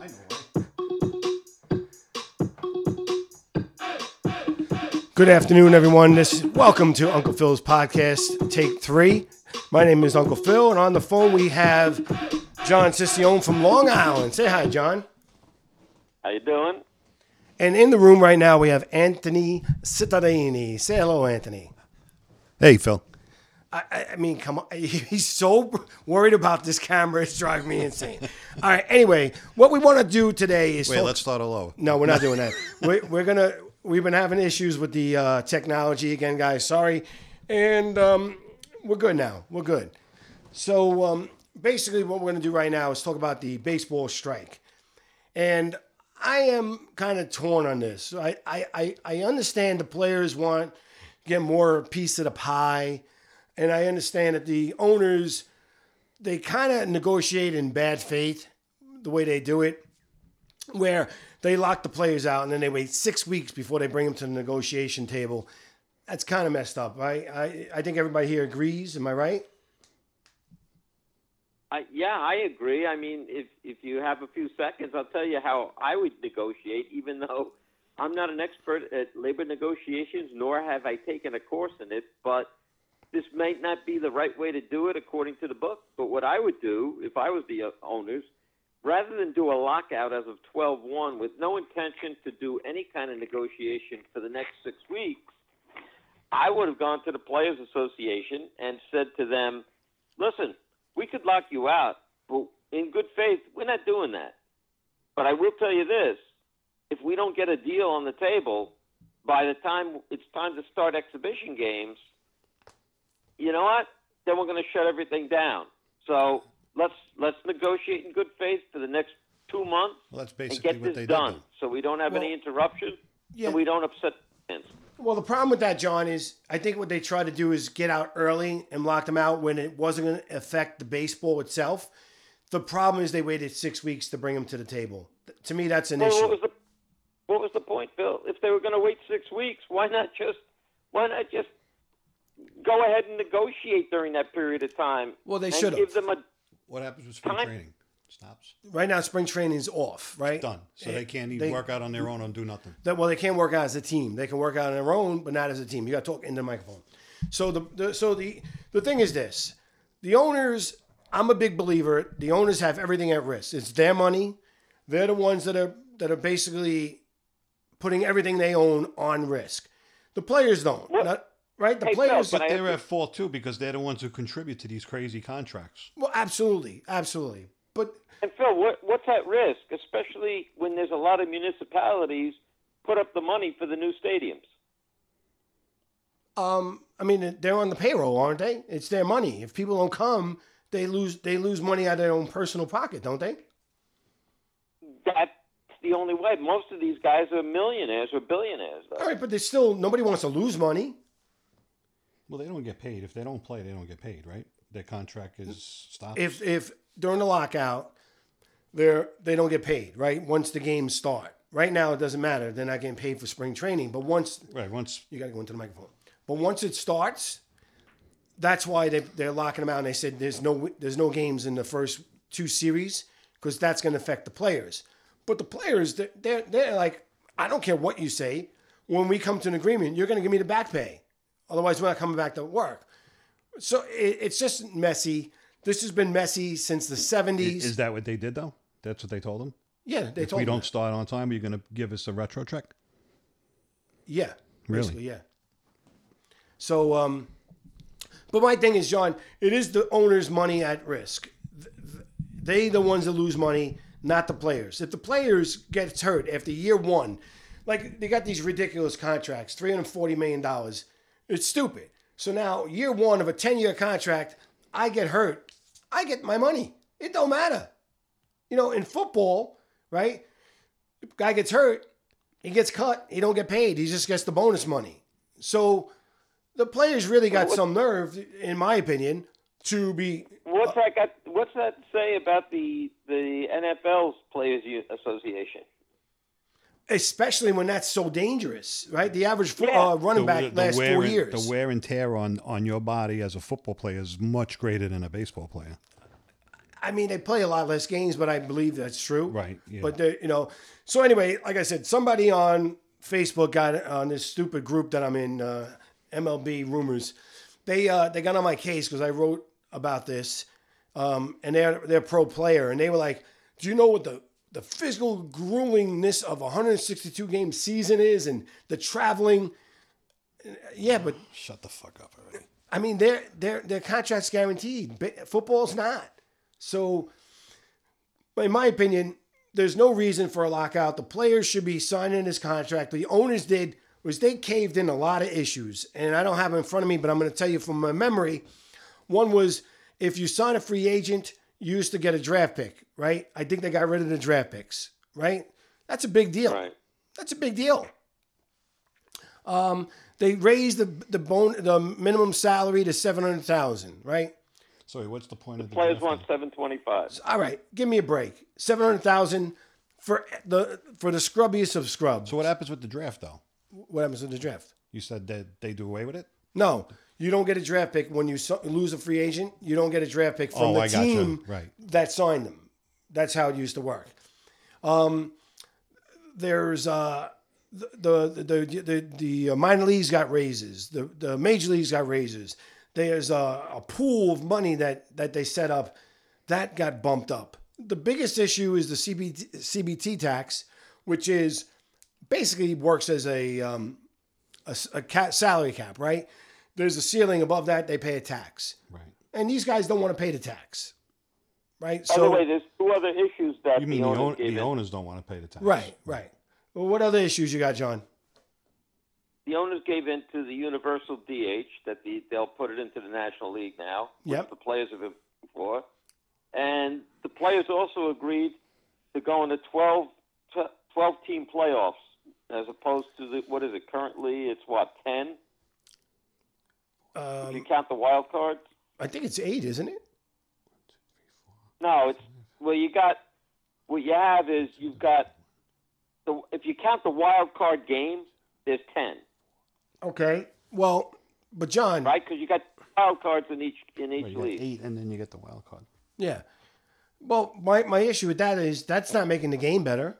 I know, right? Good afternoon, everyone. This is welcome to Uncle Phil's podcast, take three. My name is Uncle Phil, and on the phone we have John Sicione from Long Island. Say hi, John. How you doing? And in the room right now we have Anthony Cittadini. Say hello, Anthony. Hey, Phil. I, I- mean, come on. He's so worried about this camera. It's driving me insane. All right. Anyway, what we want to do today is Wait, talk- let's start all over. No, we're not doing that. we're, we're gonna. We've been having issues with the uh, technology again, guys. Sorry, and um, we're good now. We're good. So um, basically, what we're gonna do right now is talk about the baseball strike, and I am kind of torn on this. I, I I I understand the players want to get more piece of the pie, and I understand that the owners they kind of negotiate in bad faith the way they do it where they lock the players out and then they wait six weeks before they bring them to the negotiation table. That's kind of messed up, right? I, I think everybody here agrees. Am I right? I, yeah, I agree. I mean, if if you have a few seconds, I'll tell you how I would negotiate. Even though I'm not an expert at labor negotiations, nor have I taken a course in it, but this might not be the right way to do it according to the book. But what I would do if I was the uh, owners, rather than do a lockout as of 12-1 with no intention to do any kind of negotiation for the next six weeks, I would have gone to the Players Association and said to them, listen, we could lock you out, but in good faith, we're not doing that. But I will tell you this if we don't get a deal on the table by the time it's time to start exhibition games, you know what? Then we're going to shut everything down. So let's let's negotiate in good faith for the next two months Well, that's and basically get what this they done, did. so we don't have any Well, interruption yeah. and we don't upset fans. Well, the problem with that, John, is I think what they try to do is get out early and lock them out when it wasn't going to affect the baseball itself. The problem is they waited six weeks to bring them to the table. To me, that's an Well, what issue. was the what was the point, Bill? If they were going to wait six weeks, why not just why not just go ahead and negotiate during that period of time? Well, they should've. give them a What happens with spring Time- training? Stops. Right now, spring training is off, right? Done. So Eh, they can't even they- work out on their own and do nothing. that well they can't work out as a team. They can work out on their own, but not as a team. You got to talk into the microphone. So the, the so the the thing is this: the owners. I'm a big believer. The owners have everything at risk. It's their money. They're the ones that are that are basically putting everything they own on risk. The players don't. What- Not, right? The Hey, Phil, players. but I- They're at fault too because they're the ones who contribute to these crazy contracts. well, absolutely, absolutely. But and Phil, what what's at risk, especially when there's a lot of municipalities put up the money for the new stadiums. um, I mean, they're on the payroll, aren't they? It's their money. If people don't come, they lose. They lose money out of their own personal pocket, don't they? That's the only way. Most of these guys are millionaires or billionaires. Though. All right, but there's still nobody wants to lose money. Well, they don't get paid. If they don't play, they don't get paid, right? Their contract is stopped. If if during the lockout, they're they don't get paid, right? Once the games start. Right now, it doesn't matter. They're not getting paid for spring training. But once right. Once you got to go into the microphone. But once it starts, that's why they they're locking them out. And they said there's no there's no games in the first two series because that's going to affect the players. But the players, they're, they're they're like, I don't care what you say. When we come to an agreement, you're going to give me the back pay. Otherwise, we're not coming back to work. So it, it's just messy. This has been messy since the 70s. is that what they did though? That's what they told them. yeah, they If told we don't that. start on time, are you going to give us a retro check? Yeah. Really? Basically, yeah. So, um, but my thing is, John, it is the owner's money at risk. Th- th- They the ones that lose money, not the players. If the players gets hurt after year one, like they got these ridiculous contracts, three hundred forty million dollars. It's stupid. So now year one of a ten year contract, I get hurt, I get my money. It don't matter. You know, in football, right? Guy gets hurt, he gets cut. He don't get paid. He just gets the bonus money. So the players really got some nerve, in my opinion, to be. What's that got? What's that say about the the NFL's Players Association? Especially when that's so dangerous, right? The average fo- Yeah. uh, running back lasts wear four and, years. The wear and tear on, on your body as a football player is much greater than a baseball player. I mean, they play a lot less games, but I believe that's true. Right, yeah. But you know, so anyway, like I said, somebody on Facebook got on this stupid group that I'm in, uh, MLB rumors. They uh, they got on my case because I wrote about this, um, and they're they're pro player, and they were like, "Do you know what the the physical gruelingness of a 162 game season is, and the traveling?" Yeah, but Shut the fuck up already. I mean, their their their contract's guaranteed. Ba- Football's not. So, in my opinion, there's no reason for a lockout. The players should be signing this contract. The owners did was they caved in a lot of issues, and I don't have it in front of me, but I'm going to tell you from my memory. One was if you sign a free agent, you used to get a draft pick, right? I think they got rid of the draft picks, right? That's a big deal. Right. That's a big deal. Um, they raised the the bone the minimum salary to seven hundred thousand, right? Sorry, what's the point of the Players drafting? want seven twenty-five. All right, give me a break. Seven hundred thousand for the for the scrubbiest of scrubs. So what happens with the draft though? what happens with the draft? You said that they do away with it. No, you don't get a draft pick when you so- lose a free agent. You don't get a draft pick from Oh, the I gotcha. team Right. that signed them. That's how it used to work. Um, there's uh, the, the the the the uh, minor leagues got raises. The the major leagues got raises. There's a, a pool of money that that they set up that got bumped up. The biggest issue is the CBT, CBT tax, which is basically works as a um, a, a cap, salary cap, right? There's a ceiling above that; they pay a tax, Right. and these guys don't want to pay the tax, right? By the way, there's two other issues that You mean the, owners the owners don't want to pay the tax? right, right. Well, what other issues you got, John? the owners gave in to the universal DH that the, they'll put it into the National League now, which Yep. the players have been for, and the players also agreed to go into 12, 12 team playoffs as opposed to the what is it currently? It's what ten? if you Um, count the wild cards. I think it's eight, isn't it? No, it's well. You got what you have is you've got the if you count the wild card game, there's ten, Okay. Well, but John, right? Because you got wild cards in each in each Right, you got league. eight, and then you get the wild card. yeah. Well, my, my issue with that is that's not making the game better.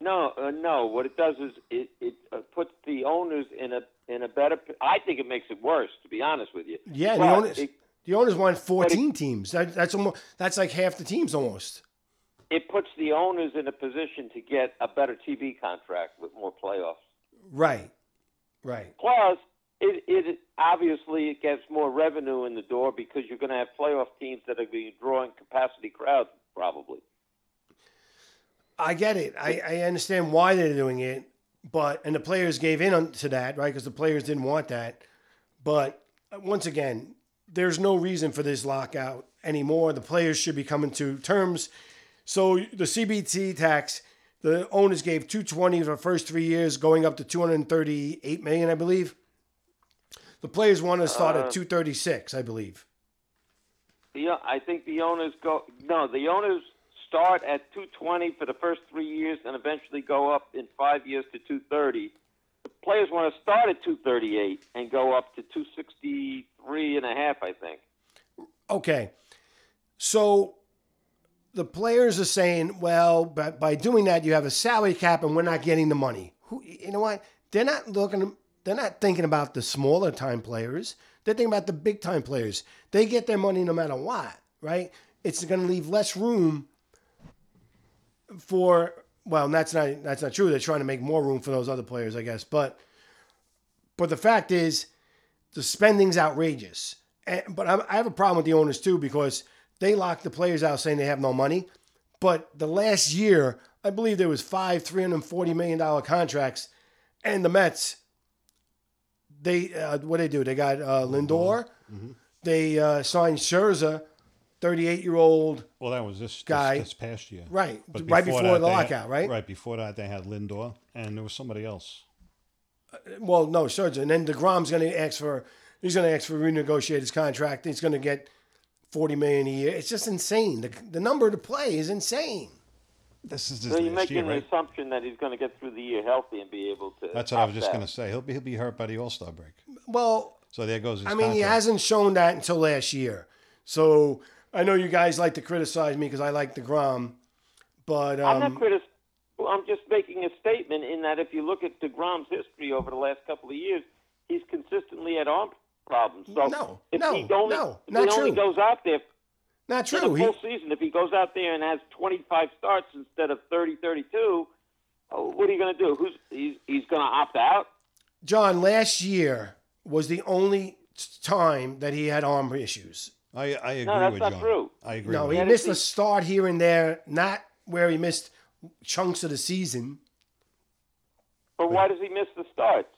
No, uh, no. What it does is it it uh, puts the owners in a in a better. I think it makes it worse, to be honest with you. Yeah, the But owners It, the owners want 14 teams. That, that's almost that's like half the teams almost. it puts the owners in a position to get a better TV contract with more playoffs. Right. Right. Plus, it, it obviously it gets more revenue in the door because you're going to have playoff teams that are going to be drawing capacity crowds probably. I get it. I, I understand why they're doing it, but and the players gave in on, to that, right? Because the players didn't want that. But uh, once again, there's no reason for this lockout anymore. The players should be coming to terms. So the CBT tax, the owners gave 220 for the first three years, going up to 238 million, I believe. The players want to start at uh, 236, I believe. The, I think the owners go no. The owners start at 220 for the first three years and eventually go up in five years to 230. Players want to start at 238 and go up to 263 and a half. I think. Okay. So the players are saying, well, but by doing that, you have a salary cap and we're not getting the money. Who, you know what? They're not looking, they're not thinking about the smaller time players. They're thinking about the big time players. They get their money no matter what, right? It's going to leave less room for, well, that's not, that's not true. They're trying to make more room for those other players, I guess. But, but the fact is, the spending's outrageous. And, but I, I have a problem with the owners too because they lock the players out saying they have no money. But the last year, I believe there was five three hundred forty million dollar contracts, and the Mets. They uh, what they do? They got uh, Lindor. They uh, signed Scherzer, thirty eight year old. Well, that was this Guy. this, this past year, Right, right before the that, they lockout, had, right? Right before that, they had Lindor, and there was somebody else. Uh, well, no Scherzer, and then Degrom's going to ask for. He's going to ask for renegotiate his contract. He's going to get forty million a year. It's just insane. The, the number to play is insane. This is his So you're making year, the right? assumption that he's going to get through the year healthy and be able to. That's what I was just going to say. He'll be he'll be hurt by the All Star break. Well, So there goes his I mean, he hasn't shown that until last year. So I know you guys like to criticize me because I like deGrom, but I'm not um, critic. I'm just making a statement in that if you look at Degrom's history over the last couple of years, he's consistently had arm problems. So No, if no, he only, no, if not he only goes out there not in a true. He, season, if he goes out there and has 25 starts instead of 30, 32, oh, what are you going to do? Who's he's he's going to opt out? John, last year was the only time that he had arm issues. I, I agree that's with not John. true. I agree. No, with he missed he- a start here and there, not where he missed chunks of the season. But why does he miss the starts?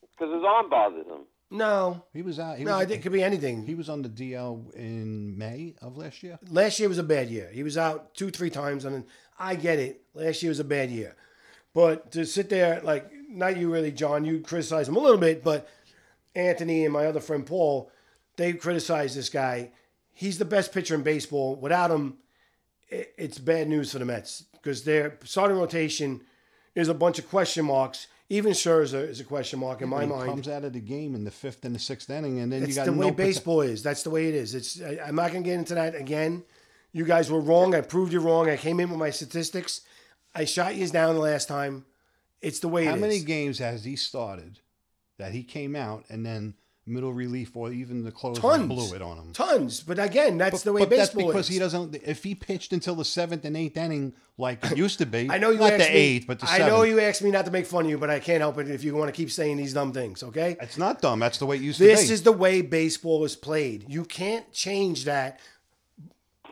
Because his arm bothers him. No, He was out. He no, was, I think it could be anything. he was on the DL in May of last year. last year was a bad year. He was out two, three times, and I get it. Last year was a bad year, but to sit there like not you really, John. You criticize him a little bit, but Anthony and my other friend Paul, they criticize this guy. He's the best pitcher in baseball. Without him, it's bad news for the Mets because their starting rotation is a bunch of question marks. Even Scherzer is a question mark in my he mind. comes out of the game in the fifth and the sixth inning, and then It's you got the no way baseball is. That's the way it is. It's. I, I'm not gonna get into that again. You guys were wrong. I proved you wrong. I came in with my statistics. I shot you down the last time. It's the way How it is. many games has he started that he came out and then middle relief or even the closer Tons. blew it on him? Tons. But again, that's the way but that's because is. he doesn't. If he pitched until the seventh and eighth inning like it used to be, I know you not asked the me, eighth, but the I seventh. know you asked me not to make fun of you, but I can't help it if you want to keep saying these dumb things. Okay. It's not dumb. That's the way it used This to be. This is the way baseball is played. You can't change that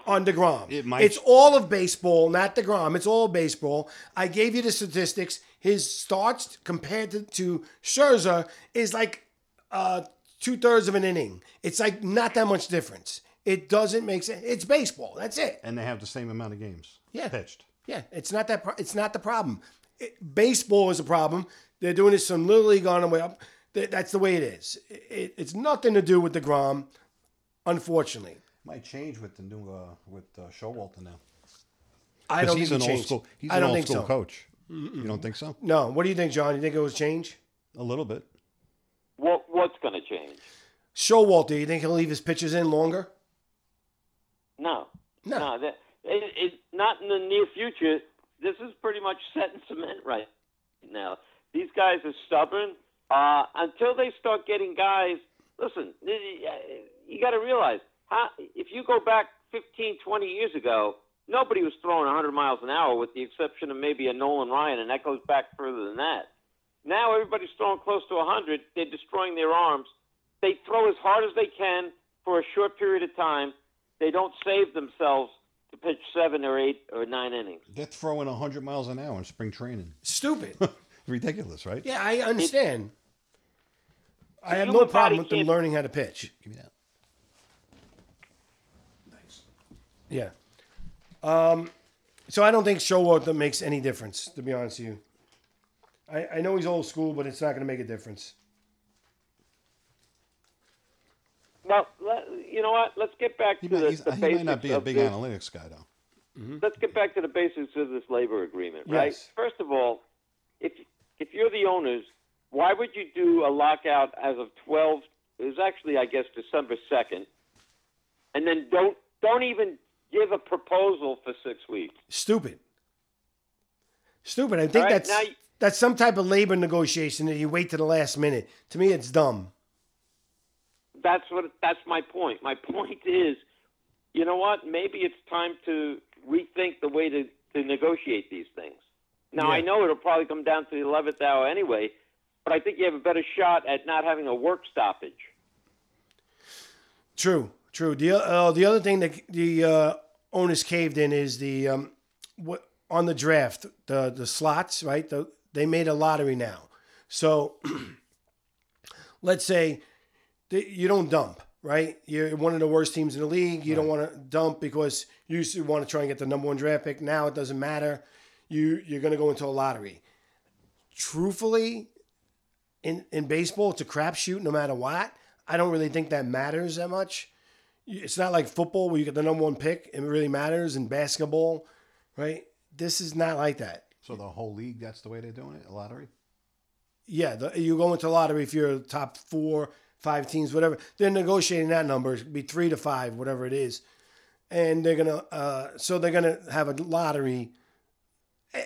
on DeGrom. It might- It's all of baseball, not DeGrom. It's all baseball. I gave you the statistics. His starts compared to, to Scherzer is like uh, two thirds of an inning. It's like not that much difference. It doesn't make sense. It's baseball. That's it. and they have the same amount of games Yeah. pitched. Yeah, it's not that. Pro- it's not the problem. It, baseball is a problem. They're doing this some little league on the way up. That's the way it is. It, it's nothing to do with Degrom, unfortunately. Might change with the new uh, with uh, Showalter now. I Because don't he's think an he old changed. school. He's I an don't old think school so. coach. You don't think so? No. What do you think, John? You think it was change? A little bit. What what's going to change? Showalter, you think he'll leave his pitches in longer? No, No. no, that, it, it, not in the near future. This is pretty much set in cement right now. These guys are stubborn. Uh, until they start getting guys, listen, you got to realize, how, if you go back 15, 20 years ago, nobody was throwing 100 miles an hour with the exception of maybe a Nolan Ryan, and that goes back further than that. Now everybody's throwing close to 100. They're destroying their arms. They throw as hard as they can for a short period of time. They don't save themselves to pitch seven or eight or nine innings. They're throwing 100 miles an hour in spring training. Stupid. Ridiculous, right? yeah, I understand. I have no problem with them can't- learning how to pitch. Give me that. Yeah. Um, so I don't think Showalter makes any difference, to be honest with you. I, I know he's old school, but it's not going to make a difference. Well, let, you know what? Let's get back He, to might, the, he's, the he basics might not be a of big this. analytics guy, though. Mm-hmm. Let's get back to the basics of this labor agreement, right? Yes. First of all, if if you're the owners, why would you do a lockout as of 12? It was actually, I guess, December 2nd, and then don't don't even give a proposal for six weeks. Stupid. Stupid. I think All right, that's now you- that's some type of labor negotiation that you wait to the last minute. To me, it's dumb. that's what that's my point. My point is, you know what? Maybe it's time to rethink the way to, to negotiate these things. Now I know it'll probably come down to the eleventh hour anyway, but I think you have a better shot at not having a work stoppage. True, true. The uh, the other thing that the uh, owners caved in is the um, what on the draft the the slots right. The, they made a lottery now, so let's say you don't dump right. You're one of the worst teams in the league. You don't want to dump because you want to try and get the number one draft pick. Now it doesn't matter. You you're going to go into a lottery. Truthfully, in in baseball, it's a crapshoot no matter what. I don't really think that matters that much. It's not like football where you get the number one pick and it really matters. In basketball, right? This is not like that. So the whole league, that's the way they're doing it? A lottery? Yeah, the, you go into lottery if you're top four, five teams, whatever. They're negotiating that number. It'd be three to five, whatever it is. and they're gonna uh, so they're gonna have a lottery,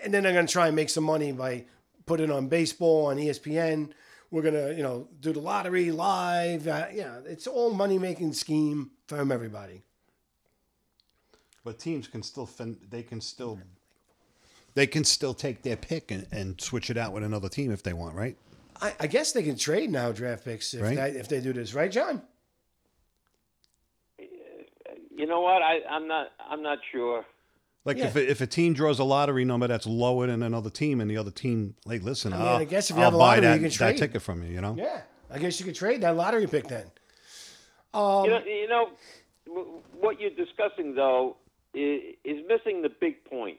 and then they're gonna try and make some money by putting on baseball on ESPN. We're gonna you know do the lottery live. Uh, yeah, it's all money making scheme from everybody. But teams can still fin- they can still they can still take their pick and, and switch it out with another team if they want, right? I, I guess they can trade now draft picks if Right. that, if they do this, right, John? You know what? I, I'm not. I'm not sure. Like Yeah. if a, if a team draws a lottery number that's lower than another team, and the other team, like, listen, I mean, will I guess if you I'll have a buy lottery, that, you can that trade. ticket from you, you know. Yeah, I guess you could trade that lottery pick then. Um, You know, you know w- what you're discussing though is, is missing the big point.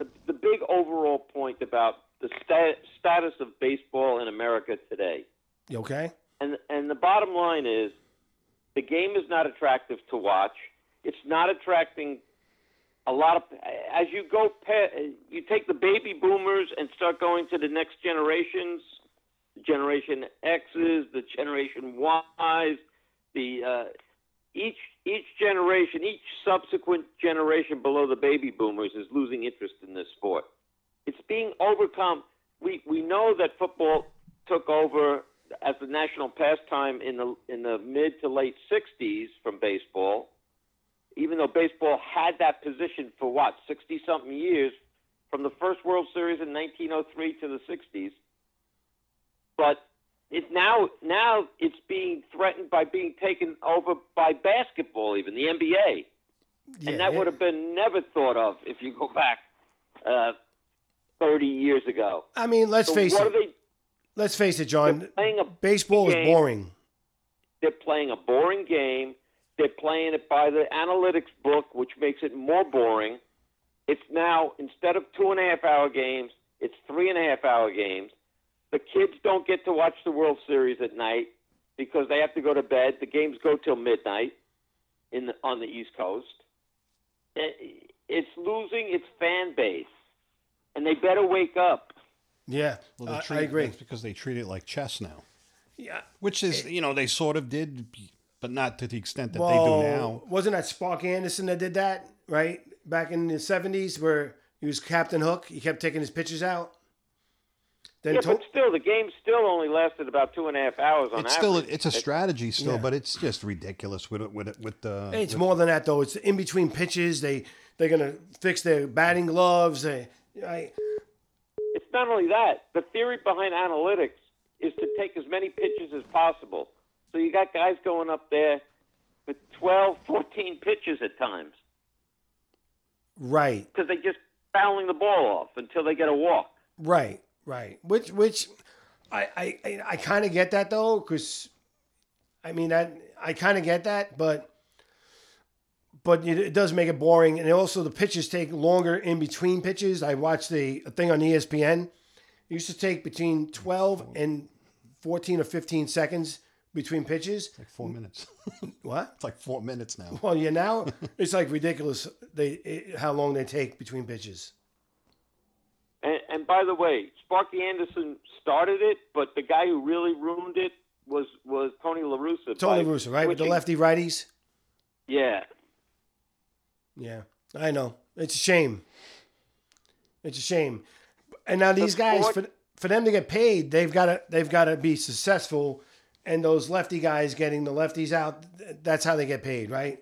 The, the big overall point about the sta- status of baseball in America today. Okay? And and the bottom line is, the game is not attractive to watch. It's not attracting a lot of. As you go, you take the baby boomers and start going to the next generations, the Generation X's, the Generation Y's, the uh, each each generation, each subsequent generation below the baby boomers is losing interest in this sport. It's being overcome. We we know that football took over as the national pastime in the in the mid to late '60s from baseball. Even though baseball had that position for what 60 something years, from the first World Series in 1903 to the '60s, but it now now it's being threatened by being taken over by basketball, even the NBA, Yeah, and that yeah. would have been never thought of if you go back uh, 30 years ago. I mean, let's So face what it. are they? Let's face it, John. They're playing a Baseball is boring. They're playing a boring game. They're playing it by the analytics book, which makes it more boring. It's now instead of two and a half hour games, it's three and a half hour games. The kids don't get to watch the World Series at night because they have to go to bed. The games go till midnight in the, on the East Coast. Eh, it's losing its fan base, and they better wake up. Yeah, Well, they I- treat, I agree. That's because they treat it like chess now, Yeah. which is eh. you know they sort of did, but not to the extent that Well, they do now. wasn't that Spark Anderson that did that right back in the seventies, where he was Captain Hook? He kept taking his pitches out. Then Yeah, to- but still, the game still only lasted about two and a half hours on It's still it's a strategy still, Yeah. but it's just ridiculous with it with with the. It's with- more than that though. It's in between pitches. They they're gonna fix their batting gloves. They, I, It's not only that. The theory behind analytics is to take as many pitches as possible. So you got guys going up there with 12, 14 pitches at times right, because they just fouling the ball off until they get a walk. right, right. Which which I I I, I kind of get that though, because I mean that I kind of get that, but. But it it does make it boring, and also the pitches take longer in between pitches. I watched the a thing on ESPN. It used to take between twelve and fourteen or fifteen seconds between pitches. like four minutes. What? it's like four minutes now. Well, yeah, now it's like ridiculous. They it, how long they take between pitches. And, and by the way, Sparky Anderson started it, but the guy who really ruined it was was Tony La Russa. Tony La Russa, right, with the lefty righties. Yeah, Yeah, I know. It's a shame. It's a shame. And now these The guys, sport- for for them to get paid, they've got to they've got to be successful. And those lefty guys getting the lefties out, that's how they get paid, right?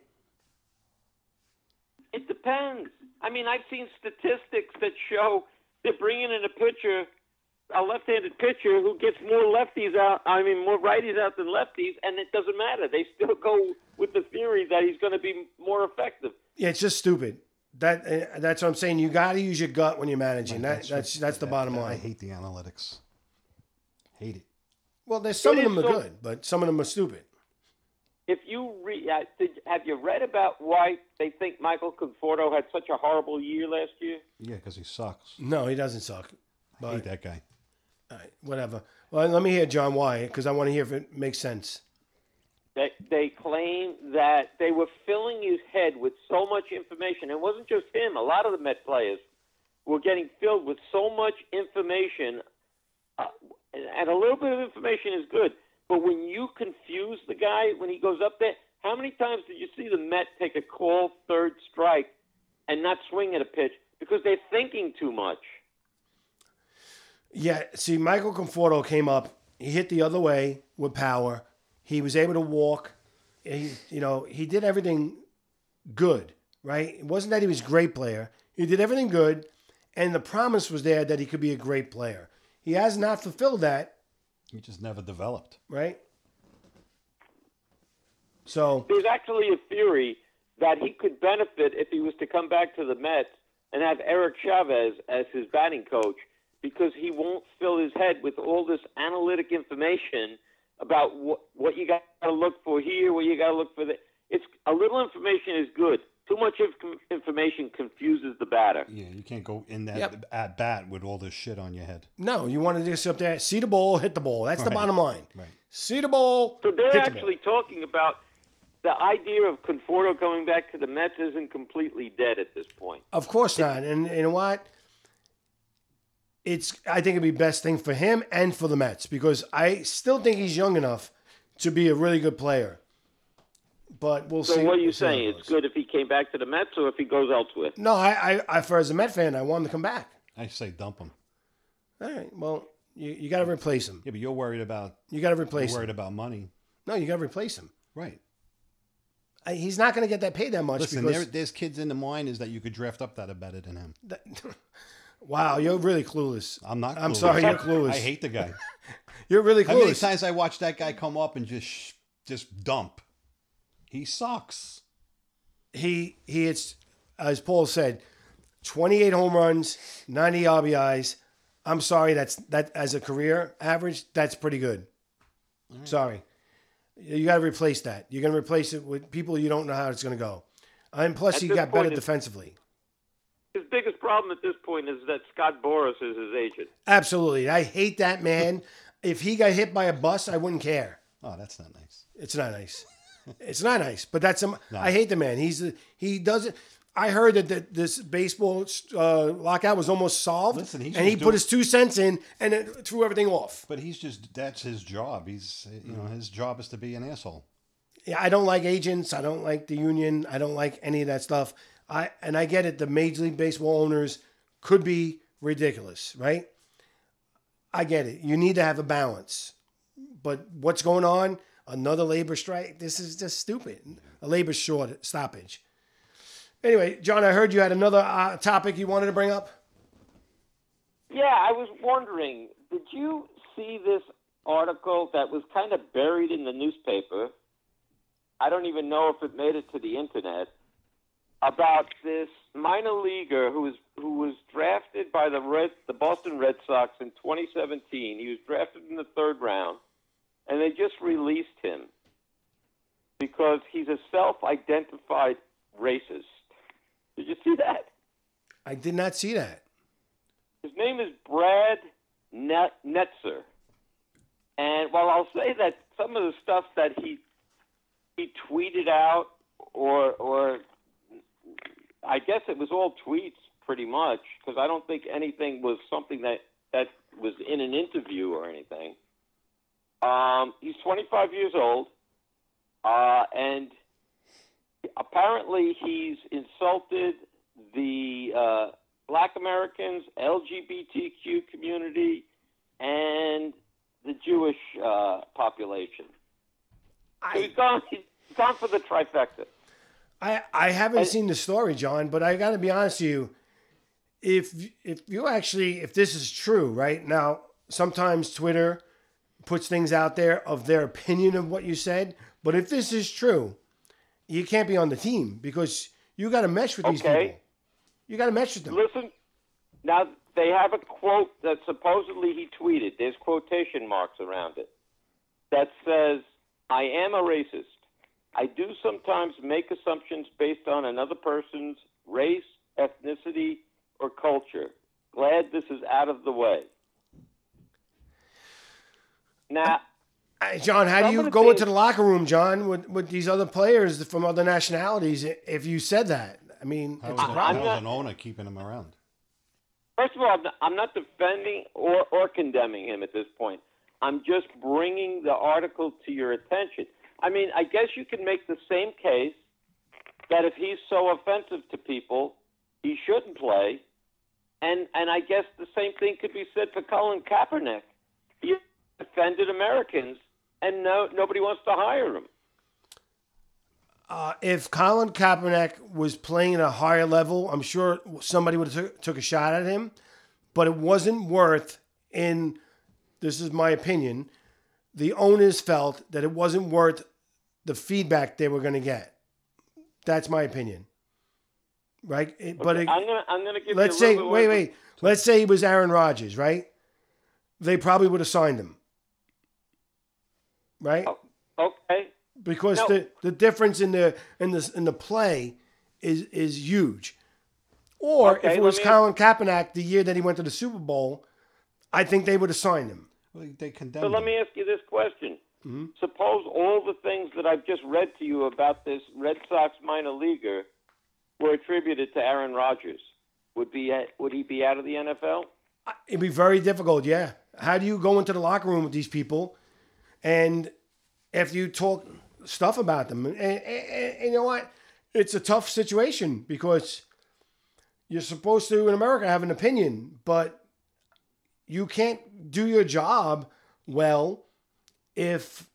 It depends. I mean, I've seen statistics that show they're bringing in a pitcher, a left-handed pitcher who gets more lefties out. I mean, more righties out than lefties, and it doesn't matter. They still go with the theory that he's going to be more effective. Yeah, it's just stupid. That uh, that's what I'm saying. You got to use your gut when you're managing. That That's that's that's the that- bottom that- I hate the analytics. Hate it. Well, there's some It of them are so- good, but some of them are stupid. If you re- uh, did, have you read about why they think Michael Conforto had such a horrible year last year? Yeah, because he sucks. No, he doesn't suck. I hate But that guy. all right, whatever. Well, let me hear John why, because I want to hear if it makes sense. They, they claim that they were filling his head with so much information. It wasn't just him. A lot of the Met players were getting filled with so much information, uh, and a little bit of information is good. But when you confuse the guy when he goes up there, How many times did you see the Met take a call third strike and not swing at a pitch because they're thinking too much? Yeah, see, Michael Conforto came up. He hit the other way with power. He was able to walk. He, you know, he did everything good, right? It wasn't that he was a great player. He did everything good, and the promise was there that he could be a great player. He has not fulfilled that, He just never developed. right? So, There's actually a theory that he could benefit if he was to come back to the Mets and have Eric Chavez as his batting coach because he won't fill his head with all this analytic information about what what you got to look for here, what you got to look for there. It's a little information is good. Too much inf- information confuses the batter. Yeah, you can't go in that Yep. at bat with all this shit on your head. no, you want to just up there, see the ball, hit the ball. That's the bottom line. Right. See the ball, So they're hit the ball. actually talking about the idea of Conforto coming back to the Mets isn't completely dead at this point. Of course not. And you know what? It's I think it'd be best thing for him and for the Mets because I still think he's young enough to be a really good player. But we'll So see. what are you we'll see how saying? It's good if he came back to the Mets or if he goes elsewhere? No, I, I, I, for as a Met fan, I want him to come back. I say dump him. All right. Well, you, you got to replace him. Yeah, but you're worried about You got to you're replace worried him. about money. No, you got to replace him. Right. He's not going to get that paid that much Listen, there, because. there's kids in the minors that you could draft up that are better than him. wow, you're really clueless. I'm not. I'm sorry, you're clueless. I hate the guy. You're really clueless. How many clueless. times I watched that guy come up and just just dump? He sucks. he he hits as Paul said, 28 home runs, 90 RBIs. I'm sorry, that's that as a career average, that's pretty good. Sorry. You got to replace that. You're going to replace it with people you don't know how it's going to go. And plus, At he got better point, defensively. His biggest problem at this point is that Scott Boras is his agent. Absolutely. I hate that man. if he got hit by a bus, I wouldn't care. Oh, that's not nice. It's not nice. It's not nice, but that's him. I hate the man. He's he doesn't. I heard that the, this baseball uh, lockout was almost solved, Listen, and he just put his two cents in and it threw everything off. But he's just that's his job. He's you know his job is to be an asshole. Yeah, I don't like agents. I don't like the union. I don't like any of that stuff. I and I get it. The Major League Baseball owners could be ridiculous, right? I get it. You need to have a balance. But what's going on? Another labor strike. This is just stupid. A labor short stoppage. Anyway, John, I heard you had another uh, topic you wanted to bring up. Yeah, I was wondering, did you see this article that was kind of buried in the newspaper? I don't even know if it made it to the internet about this minor leaguer who was who was drafted by the Red the Boston Red Sox in 2017. He was drafted in the third round, and they just released him because he's a self-identified racist. Did you see that? I did not see that. His name is Brett Netzer. And while I'll say that some of the stuff that he he tweeted out, or or I guess it was all tweets pretty much, because I don't think anything was something that that was in an interview or anything. Um, he's 25 years old, uh, and apparently he's insulted the uh, Black Americans, LGBTQ community, and the Jewish uh, population. So he's gone. He's gone for the trifecta. I, I haven't I- seen the story, John, but I got to be honest with you. If if you actually if this is true, right now, sometimes Twitter puts things out there of their opinion of what you said. But if this is true, you can't be on the team because you got to mesh with these Okay. people. You got to mesh with them. Listen, now they have a quote that supposedly he tweeted. There's quotation marks around it that says, "I am a racist. I do sometimes make assumptions based on another person's race, ethnicity, or culture. Glad this is out of the way." Now, Hey, John, how do you go things- into the locker room, John, with, with these other players from other nationalities? If you said that, I mean, How it's was, a problem. how was not- an owner keeping him around? First of all, I'm not- I'm not defending or, or condemning him at this point. I'm just bringing the article to your attention I mean, I guess you can make the same case that if he's so offensive to people, he shouldn't play. And and I guess the same thing could be said for Colin Kaepernick. He offended Americans, and no nobody wants to hire him. Uh, if Colin Kaepernick was playing at a higher level, I'm sure somebody would have took, took a shot at him, but it wasn't worth. In this is my opinion, the owners felt that it wasn't worth the feedback they were going to get. That's my opinion. Right, It- but it, I'm gonna I'm gonna give let's you a say wait wait let's say he was Aaron Rodgers, right? They probably would have signed him, right? Okay, because No. the, the difference in the in the in the play is is huge. Or Okay, if it was me- Colin Kaepernick the year that he went to the Super Bowl, I think they would have signed him. They condemned. So let him. me ask you this question. Mm-hmm. Suppose all the things that I've just read to you about this Red Sox minor leaguer were attributed to Aaron Rodgers. Would be would he be out of the NFL? It'd be very difficult. Yeah, how do you go into the locker room with these people, and after you talk stuff about them, and, and, and- and you know what? It's a tough situation because you're supposed to in America have an opinion, but you can't do your job well if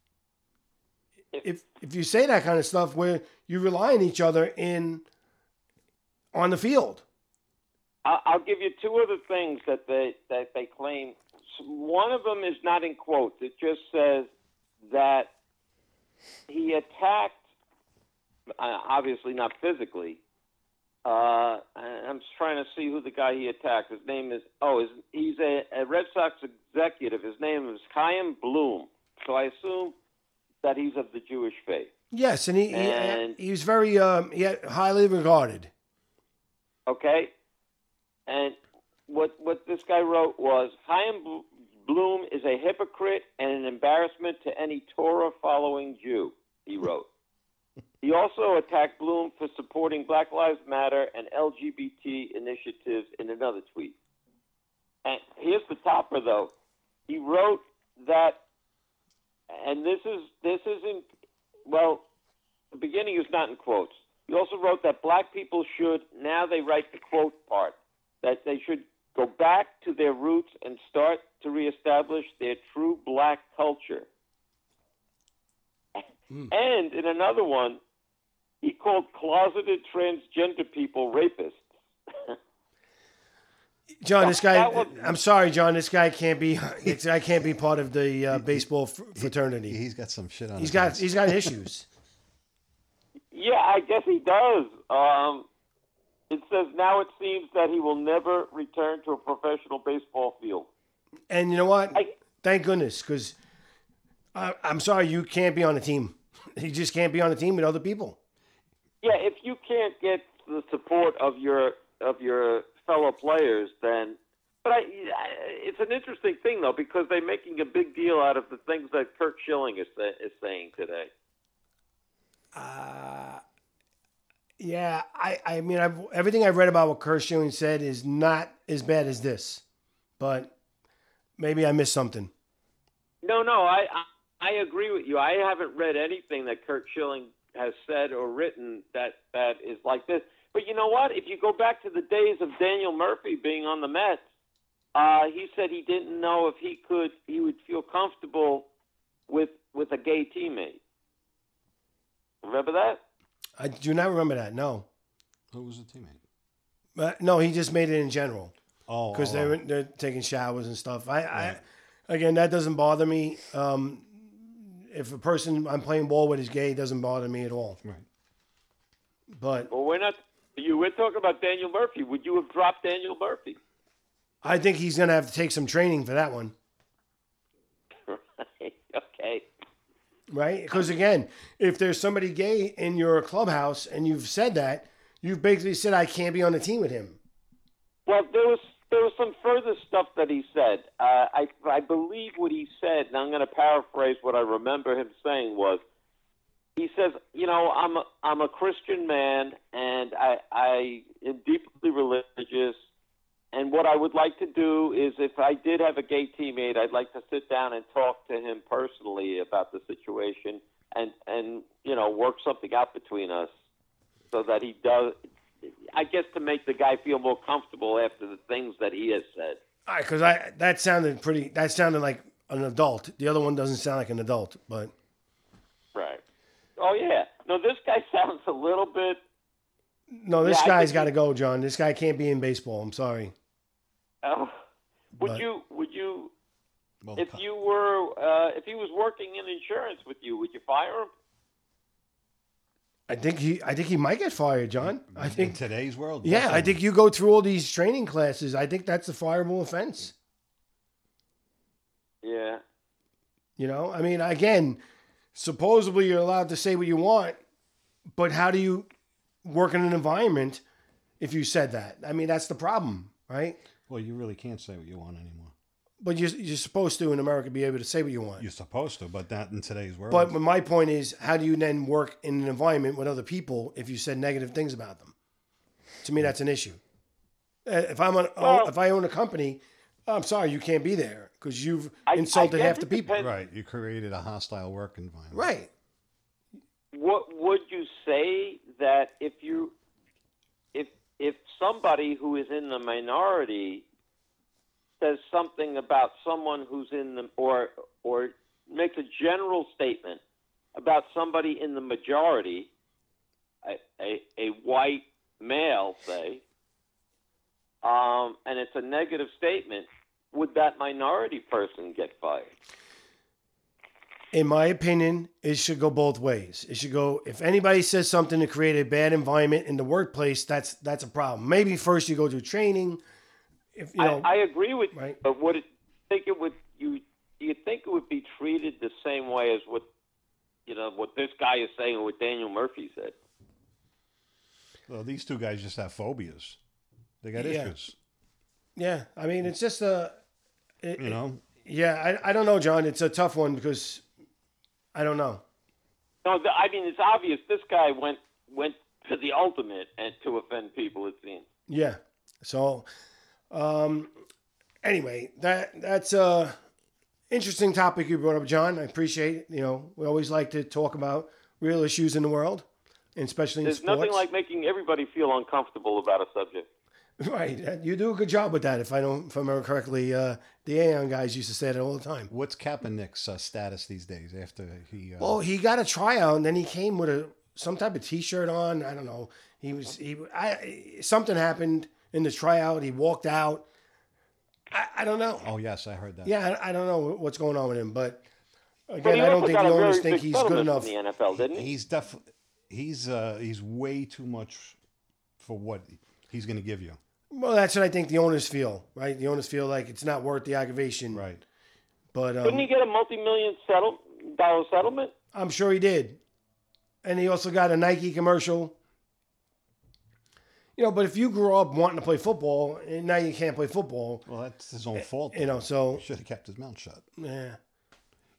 if if you say that kind of stuff where you rely on each other in on the field. I'll give you two other things that they that they claim. One of them is not in quotes. It just says that he attacked, uh, obviously not physically. Uh, I'm trying to see who the guy he attacked. His name is oh, his, he's a, a Red Sox executive. His name is Chaim Bloom. So I assume that he's of the Jewish faith. Yes, and he And- he, he was very um, he had highly regarded. Okay, and what what this guy wrote was Chaim Bloom is a hypocrite and an embarrassment to any Torah following Jew. He wrote. he also attacked Bloom for supporting Black Lives Matter and LGBT initiatives in another tweet. And here's the topper, though. He wrote that, and this is this isn't well. The beginning is not in quotes. He also wrote that black people should, now they write the quote part, that they should go back to their roots and start to reestablish their true black culture. And in another one, he called closeted transgender people rapists. John, this guy. Was, I'm sorry, John. This guy can't be. This guy can't be part of the uh, baseball fr- fraternity. He's got some shit on. He's his got hands. he's got issues. Yeah, I guess he does. Um, it says now it seems that he will never return to a professional baseball field. And you know what? I- Thank goodness, because I'm sorry you can't be on a team. You just can't be on a team with other people. Yeah, if you can't get the support of your of your fellow players, then. But I, it's an interesting thing though because they're making a big deal out of the things that Curt Schilling is is saying today. Uh, Yeah, I, I mean, I've, everything I've read about what Curt Schilling said is not as bad as this, but maybe I missed something. No, no, I, I I agree with you. I haven't read anything that Curt Schilling has said or written that that is like this. But you know what? If you go back to the days of Daniel Murphy being on the Mets, uh, he said he didn't know if he could he would feel comfortable with with a gay teammate. Remember that? I do not remember that. No, Who was the teammate? but no, he just made it in general Oh, because oh, they were they're taking showers and stuff. I, I again, that doesn't bother me. Um, if a person I'm playing ball with is gay, it doesn't bother me at all. Right. But Well, we're not. You we're talking about Daniel Murphy. Would you have dropped Daniel Murphy? I think he's gonna have to take some training for that one. okay. Right? Because again, if there's somebody gay in your clubhouse and you've said that, you've basically said I can't be on the team with him. Well, there was there was some further stuff that he said. Uh, I I believe what he said, and I'm going to paraphrase what I remember him saying was, he says, you know, I'm a, I'm a Christian man, and I I am deeply religious, and what I would like to do is, if I did have a gay teammate, I'd like to sit down and talk to him personally about the situation and and you know work something out between us so that he does. I guess to make the guy feel more comfortable after the things that he has said. All right, because I that sounded pretty. That sounded like an adult. The other one doesn't sound like an adult, but Right. Oh yeah. No, this guy sounds a little bit. no, this Yeah, guy's got to he- go, John. This guy can't be in baseball. I'm sorry. Uh, would But- you? Would you? Well, If you were, uh, if he was working in insurance with you, would you fire him? I think he. I think he might get fired, John. I in think. today's world, Yeah, I think you go through all these training classes. I think that's a fireable offense. Yeah. You know, I mean, again, supposedly you're allowed to say what you want, but how do you work in an environment if you said that? I mean, that's the problem, right? Well, you really can't say what you want anymore. But you're, you're supposed to in America be able to say what you want. You're supposed to, but not in today's world. But my point is, how do you then work in an environment with other people if you said negative things about them? To me, that's an issue. Uh, If I'm an, Well- if I own a company, I'm sorry, you can't be there because you've I- I insulted guess half the people. depends- right, you created a hostile work environment. Right. What would you say that if you, if somebody who is in the minority says something about someone who's in the or or makes a general statement about somebody in the majority, a a, a white male, say, um, and it's a negative statement, would that minority person get fired? In my opinion, it should go both ways. It should go if anybody says something to create a bad environment in the workplace, that's that's a problem. Maybe first you go through training. If you know, I, I agree with Right. you, but would it think it would you do you think it would be treated the same way as what you know what this guy is saying or what Daniel Murphy said? Well, these two guys just have phobias. They got Yeah. issues. yeah, I mean, it's just a, it- You know, yeah, I, I don't know, John. It's a tough one because I don't know. No, the, I mean it's obvious this guy went went to the ultimate and to offend people. It seems. Yeah. So, um, anyway, that that's a interesting topic you brought up, John. I appreciate. it. You know, we always like to talk about real issues in the world, and especially in There's nothing like making everybody feel uncomfortable about a subject. right. You do a good job with that. If I don't, if I remember correctly, uh, the Aeon guys used to say that all the time. what's Kaepernick's uh, status these days after he? Uh, Well, he got a tryout, and then he came with a some type of T-shirt on. I don't know. He was he. I something happened in the tryout. He walked out. I, I don't know. oh yes, I heard that. Yeah, I, I don't know what's going on with him, but But again, he I don't think the owners think he's good enough. from the NFL, didn't he? He's definitely he's uh he's way too much for what he's going to give you. Well, that's what I think the owners feel, right? The owners feel like it's not worth the aggravation, Right. But Couldn't um, he get a multi-million settle dollar settlement? I'm sure he did, and he also got a Nike commercial. You know, but if you grew up wanting to play football and now you can't play football, Well, that's his own fault. you know, so should have kept his mouth shut. yeah.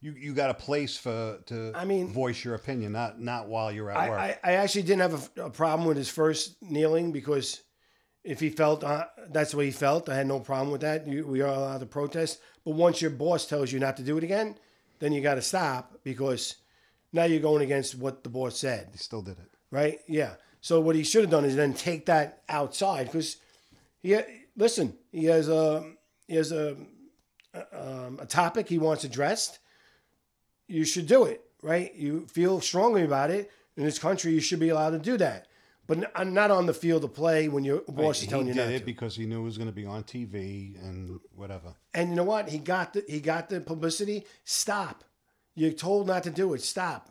You you got a place for to I mean- voice your opinion, not not while you're at I, work. I, I actually didn't have a, a problem with his first kneeling because if he felt uh, that's the way he felt, I had no problem with that. You, we are allowed to protest, but once your boss tells you not to do it again, then you got to stop because now you're going against what the boss said, he still did it. right? Yeah. So what he should have done is then take that outside because he listen. He has a he has a um, a topic he wants addressed. You should do it, right? You feel strongly about it in this country. You should be allowed to do that, but n- not on the field of play when your boss is he did it to. because he knew it was going to be on TV and whatever. And you know what? He got the he got the publicity. Stop. You're told not to do it. Stop.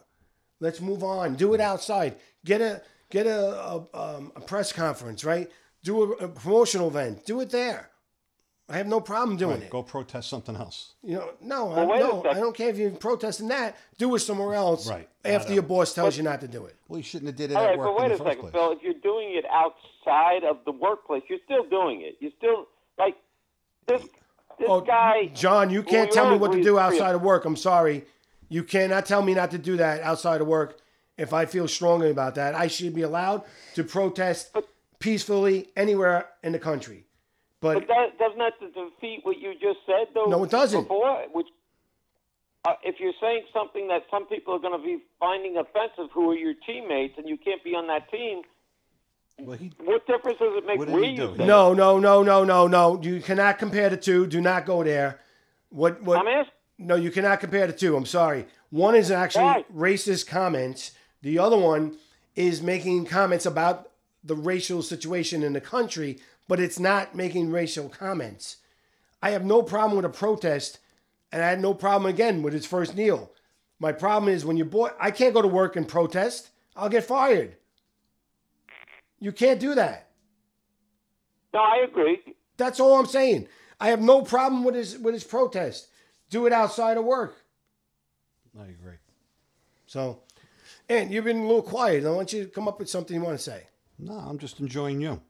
Let's move on. Do it outside. Get a get a a, um, a press conference. Right. Do a, a promotional event. Do it there. I have no problem doing Right, it. go protest something else. You know, no, Well, I, no. I don't care if you're protesting that. Do it somewhere else. Right. After your boss tells you not to do it. Well, you shouldn't have did it All at right, work but wait in a first second, place. Phil. If you're doing it outside of the workplace, you're still doing it. You're still like this. This Oh, guy, John, you can't tell me what to do is free of- outside of work. I'm sorry. You cannot tell me not to do that outside of work. If I feel strongly about that, I should be allowed to protest peacefully anywhere in the country. But But that doesn't that defeat what you just said, though? No, it doesn't. Before, which uh, if you're saying something that some people are going to be finding offensive, who are your teammates, and you can't be on that team, Well, he what difference does it make What did where he you do? No, no, no, no, no, no. You cannot compare the two. Do not go there. What? What? I'm asking. No, you cannot compare the two. I'm sorry. One is actually Why? racist comments. The other one is making comments about the racial situation in the country, but it's not making racial comments. I have no problem with a protest, and I had no problem again with his first kneel. My problem is when you boy, I can't go to work and protest. I'll get fired. You can't do that. No, I agree. That's all I'm saying. I have no problem with his with his protest. Do it outside of work. I agree. So, and you've been a little quiet. I want you to come up with something you want to say. No, I'm just enjoying you.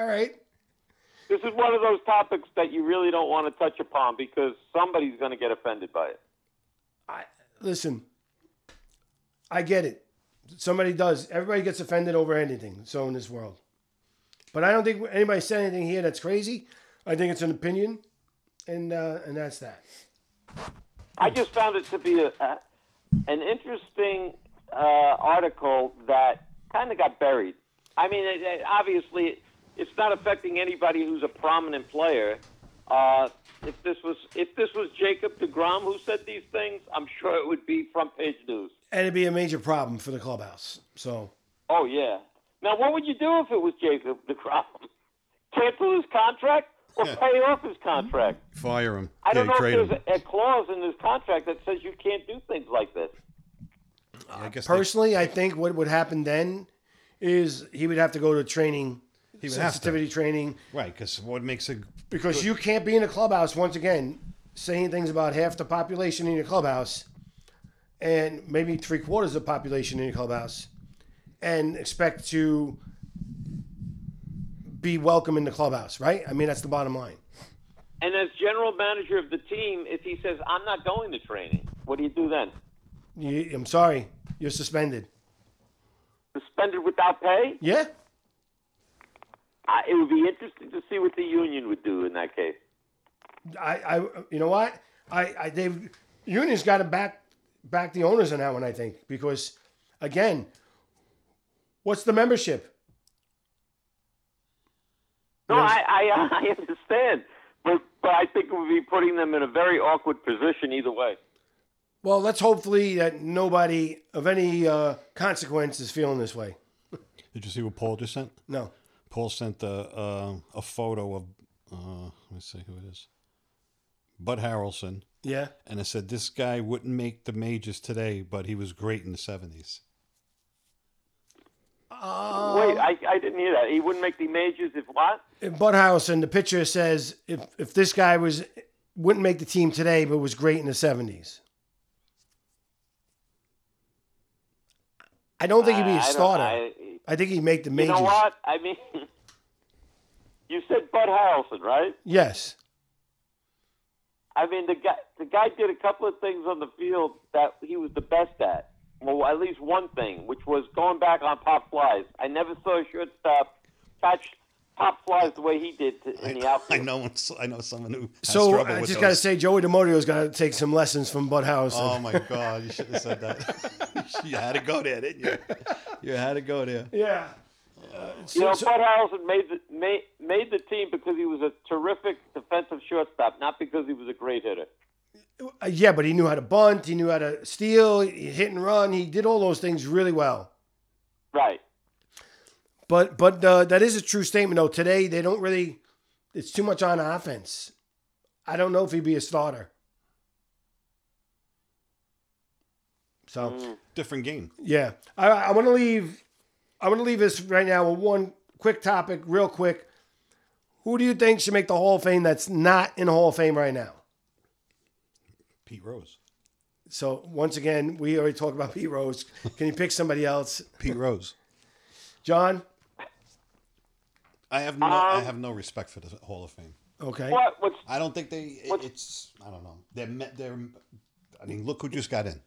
All right. This is one of those topics that you really don't want to touch upon because somebody's going to get offended by it. I listen. I get it. Somebody does. Everybody gets offended over anything. So in this world, but I don't think anybody said anything here that's crazy. I think it's an opinion, and uh, and that's that. I just found it to be a, a, an interesting uh, article that kind of got buried. I mean, it, it, obviously, it's not affecting anybody who's a prominent player. Uh, if this was if this was Jacob deGrom who said these things, I'm sure it would be front page news. And it'd be a major problem for the clubhouse. So Oh yeah. Now, what would you do if it was Jacob deGrom? Cancel his contract or pay off his contract? Fire him. I don't yeah, know if there's a, a clause in his contract that says you can't do things like this. I guess they- personally, I think what would happen then is he would have to go to training, He would have to. sensitivity training, right, because what makes a because you can't be in a clubhouse once again saying things about half the population in your clubhouse and maybe three quarters of the population in your clubhouse and expect to be welcome in the clubhouse, right? I mean, that's the bottom line. And as general manager of the team, if he says I'm not going to training, what do you do then? You, I'm sorry, you're suspended. Suspended without pay? Yeah, I, it would be interesting to see what the union would do in that case. I, I you know what? I, I they've unions got to back back the owners on that one. I think because again, what's the membership? No, Yes. I, I I understand, but but I think it would be putting them in a very awkward position either way. Well, let's hopefully that nobody of any uh, consequence is feeling this way. Did you see what Paul just sent? No. Paul sent a uh, a photo of uh, let me see who it is. Bud Harrelson, Yeah. and it said this guy wouldn't make the majors today, but he was great in the seventies. Wait, I, I didn't hear that. He wouldn't make the majors if what? If Bud Harrelson, the picture says if if this guy was wouldn't make the team today, but was great in the seventies. I don't think he'd be a don't- starter. I- I, think he'd make the you majors. know what? I mean, you said Bud Harrelson, right? Yes. I mean, the guy the guy did a couple of things on the field that he was the best at. Well, at least one thing, which was going back on pop flies. I never saw a shortstop catch pop flies the way he did to, in the outfield. I outfield. know I know someone who has So I just got to say, Joey DeMorio's got to take some lessons from Bud Harrelson. Oh my God! You should have said that. you had to go there, didn't you? You had to go there. yeah. You know, so- Bud Harrelson made the made, made the team because he was a terrific defensive shortstop, not because he was a great hitter. Uh, yeah, but he knew how to bunt. He knew how to steal, hit and run. He did all those things really well. Right. But but uh, that is a true statement though. Today they don't really. It's too much on offense. I don't know if he'd be a starter. So Different game. yeah, I, I want to leave. I want to leave this right now with one quick topic, real quick. Who do you think should make the Hall of Fame that's not in the Hall of Fame right now? Pete Rose. So once again, we already talked about Pete Rose. Can you pick somebody else, Pete Rose. John? I have no. I Um, have no respect for the Hall of Fame. Okay. What? What's I don't think they. it- it's. I don't know. They're. me- They're. I mean, look who just got in.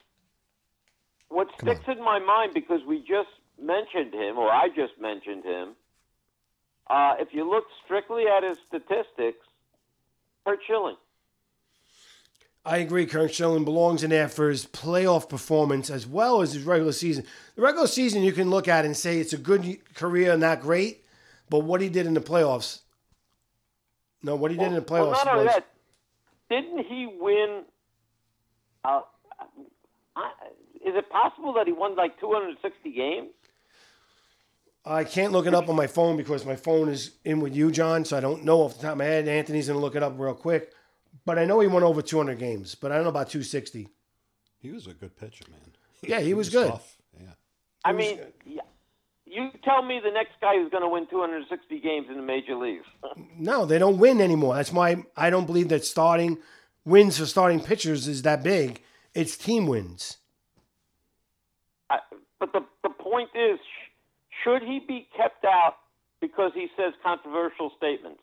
What sticks in my mind because we just mentioned him, or I just mentioned him. Uh, if you look strictly at his statistics, Curt Schilling. I agree. Curt Schilling belongs in there for his playoff performance as well as his regular season. The regular season you can look at and say it's a good career, not great, but what he did in the playoffs. No, what he did in the playoffs Well, not only was that, didn't he win? Uh, I, is it possible that he won like 260 games? I can't look it up on my phone because my phone is in with you, John. So I don't know off the top of my head. Anthony's gonna look it up real quick, but I know he won over 200 games, but I don't know about 260. He was a good pitcher, man. Yeah, he was good. tough. Yeah. I was mean, yeah, you tell me the next guy who's going to win 260 games in the major leagues. No, they don't win anymore. That's why I don't believe that starting wins for starting pitchers is that big. It's team wins. I, but the the point is, sh- should he be kept out because he says controversial statements?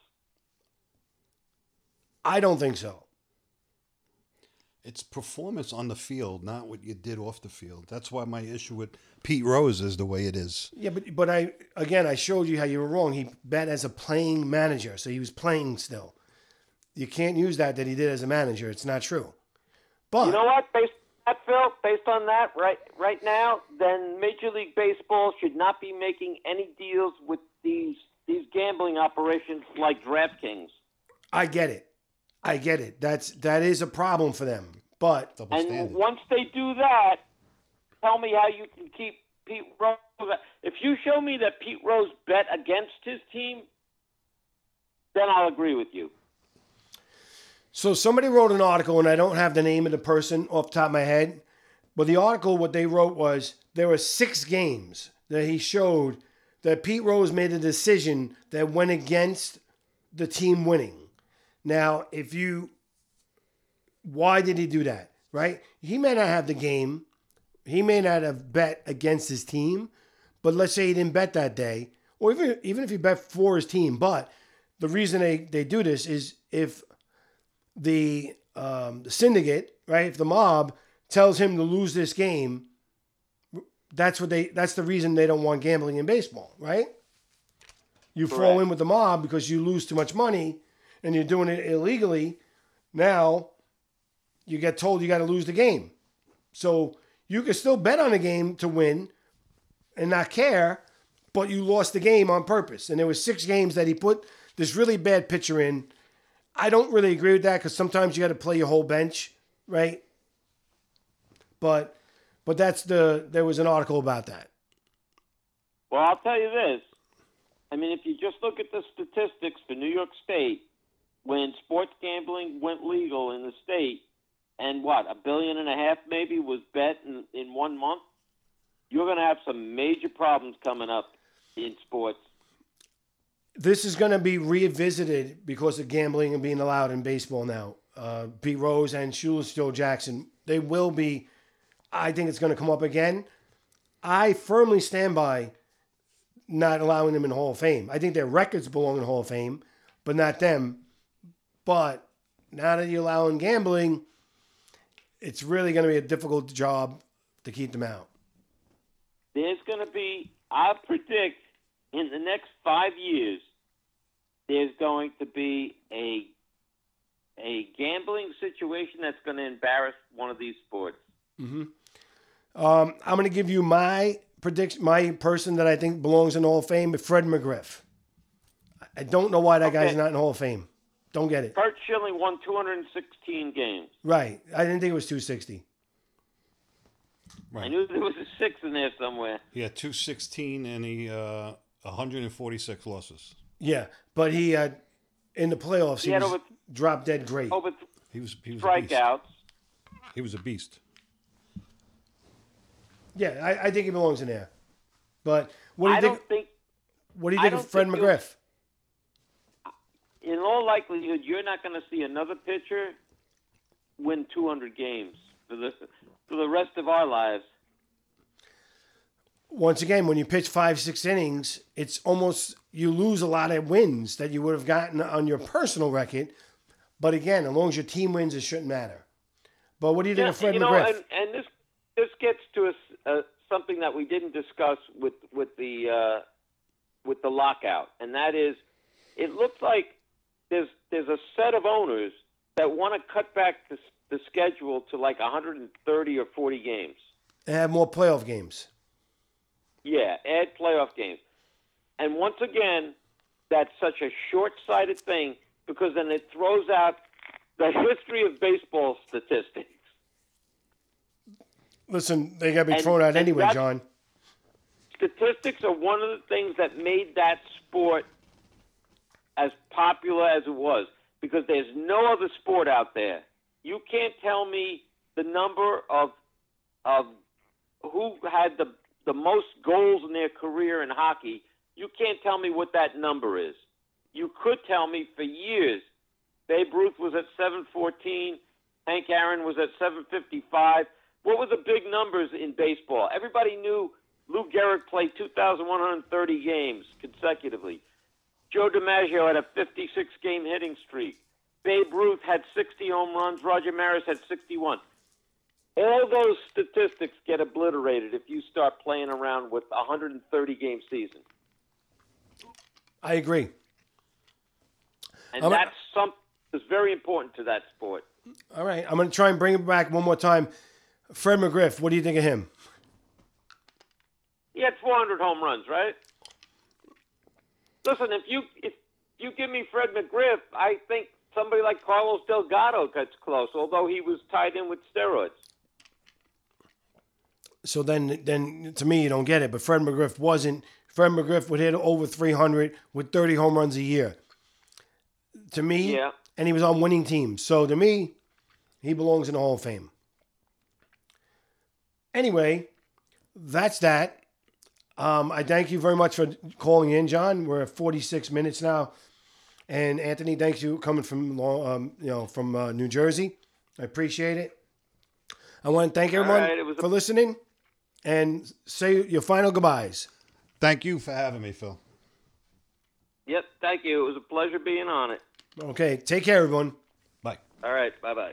I don't think so. It's performance on the field, not what you did off the field. That's why my issue with Pete Rose is the way it is. Yeah, but but I again I showed you how you were wrong. He bet as a playing manager, so he was playing still. You can't use that that he did as a manager. It's not true. But You know what? Based on that, Phil, based on that, right right now, then Major League Baseball should not be making any deals with these these gambling operations like DraftKings. I get it. I get it. That's that is a problem for them. But Double And standard. once they do that, tell me how you can keep Pete Rose. If you show me that Pete Rose bet against his team, then I'll agree with you. So somebody wrote an article, and I don't have the name of the person off the top of my head, but the article what they wrote was there were six games that he showed that Pete Rose made a decision that went against the team winning. Now, if you, why did he do that? Right? He may not have the game, he may not have bet against his team, but let's say he didn't bet that day, or even even if he bet for his team. But the reason they they do this is if the um, the syndicate, right? If the mob tells him to lose this game, that's what they. That's the reason they don't want gambling in baseball, right? You fall in with the mob because you lose too much money, and you're doing it illegally. Now, you get told you got to lose the game, so you can still bet on the game to win, and not care, but you lost the game on purpose. And there was six games that he put this really bad pitcher in. I don't really agree with that because sometimes you got to play your whole bench, right? But but that's the there was an article about that. Well, I'll tell you this. I mean, if you just look at the statistics for New York State, when sports gambling went legal in the state, and what, a billion and a half maybe was bet in, in one month, you're going to have some major problems coming up in sports. This is going to be revisited because of gambling and being allowed in baseball now. Uh, Pete Rose and Shoeless Joe Jackson, they will be. I think it's going to come up again. I firmly stand by not allowing them in Hall of Fame. I think their records belong in Hall of Fame, but not them. But now that you're allowing gambling, it's really going to be a difficult job to keep them out. There's going to be, I predict, in the next five years, there's going to be a a gambling situation that's going to embarrass one of these sports. Um, I'm going to give you my prediction, my person that I think belongs in the Hall of Fame, Fred McGriff. I don't know why that guy's not in Hall of Fame. Don't get it. Curt Schilling won 216 games. Right. I didn't think it was 260. Right. I knew there was a six in there somewhere. He had 216 and he uh, 146 losses. Yeah, but he had in the playoffs he, He had was over- drop dead great. Over He was he was a beast. strikeouts. He was a beast. Yeah, I, I think he belongs in there. But what do you I think? don't think, What do you think of Fred think he'll- McGriff? In all likelihood, you're not going to see another pitcher win 200 games for the for the rest of our lives. Once again, when you pitch five, six innings, it's almost you lose a lot of wins that you would have gotten on your personal record. But again, as long as your team wins, it shouldn't matter. But what do you think Yeah, of Fred you know, McGriff? and, and this this gets to a uh, something that we didn't discuss with with the uh, with the lockout, and that is, it looks like there's there's a set of owners that want to cut back the, the schedule to like 130 or 40 games. And have more playoff games. Yeah, add playoff games. And once again, that's such a short-sighted thing because then it throws out the history of baseball statistics. Listen, they got to be And- thrown out anyway, John. Statistics are one of the things that made that sport as popular as it was because there's no other sport out there. You can't tell me the number of of who had the the most goals in their career in hockey. You can't tell me what that number is. You could tell me for years. Babe Ruth was at 714. Hank Aaron was at 755. What were the big numbers in baseball? Everybody knew Lou Gehrig played 2,130 games consecutively. Joe DiMaggio had a 56 game hitting streak. Babe Ruth had 60 home runs. Roger Maris had 61. All those statistics get obliterated if you start playing around with a 130 game season. I agree. And I'm- that's some is very important to that sport. All right, I'm going to try and bring it back one more time. Fred McGriff, what do you think of him? He had 400 home runs, right? Listen, if you if you give me Fred McGriff, I think somebody like Carlos Delgado gets close, although he was tied in with steroids. So then, then to me, you don't get it. But Fred McGriff wasn't. Fred McGriff would hit over 300 with 30 home runs a year. To me, Yeah. and he was on winning teams. So to me, he belongs in the Hall of Fame. Anyway, that's that. Um, I thank you very much for calling in, John. We're at 46 minutes now, and Anthony, thanks you coming from Long- um, you know from uh, New Jersey. I appreciate it. I want to thank everyone right, it was a- for listening, and say your final goodbyes. Thank you for having me, Phil. Yep, thank you. It was a pleasure being on it. Okay, take care, everyone. Bye. All right, bye bye.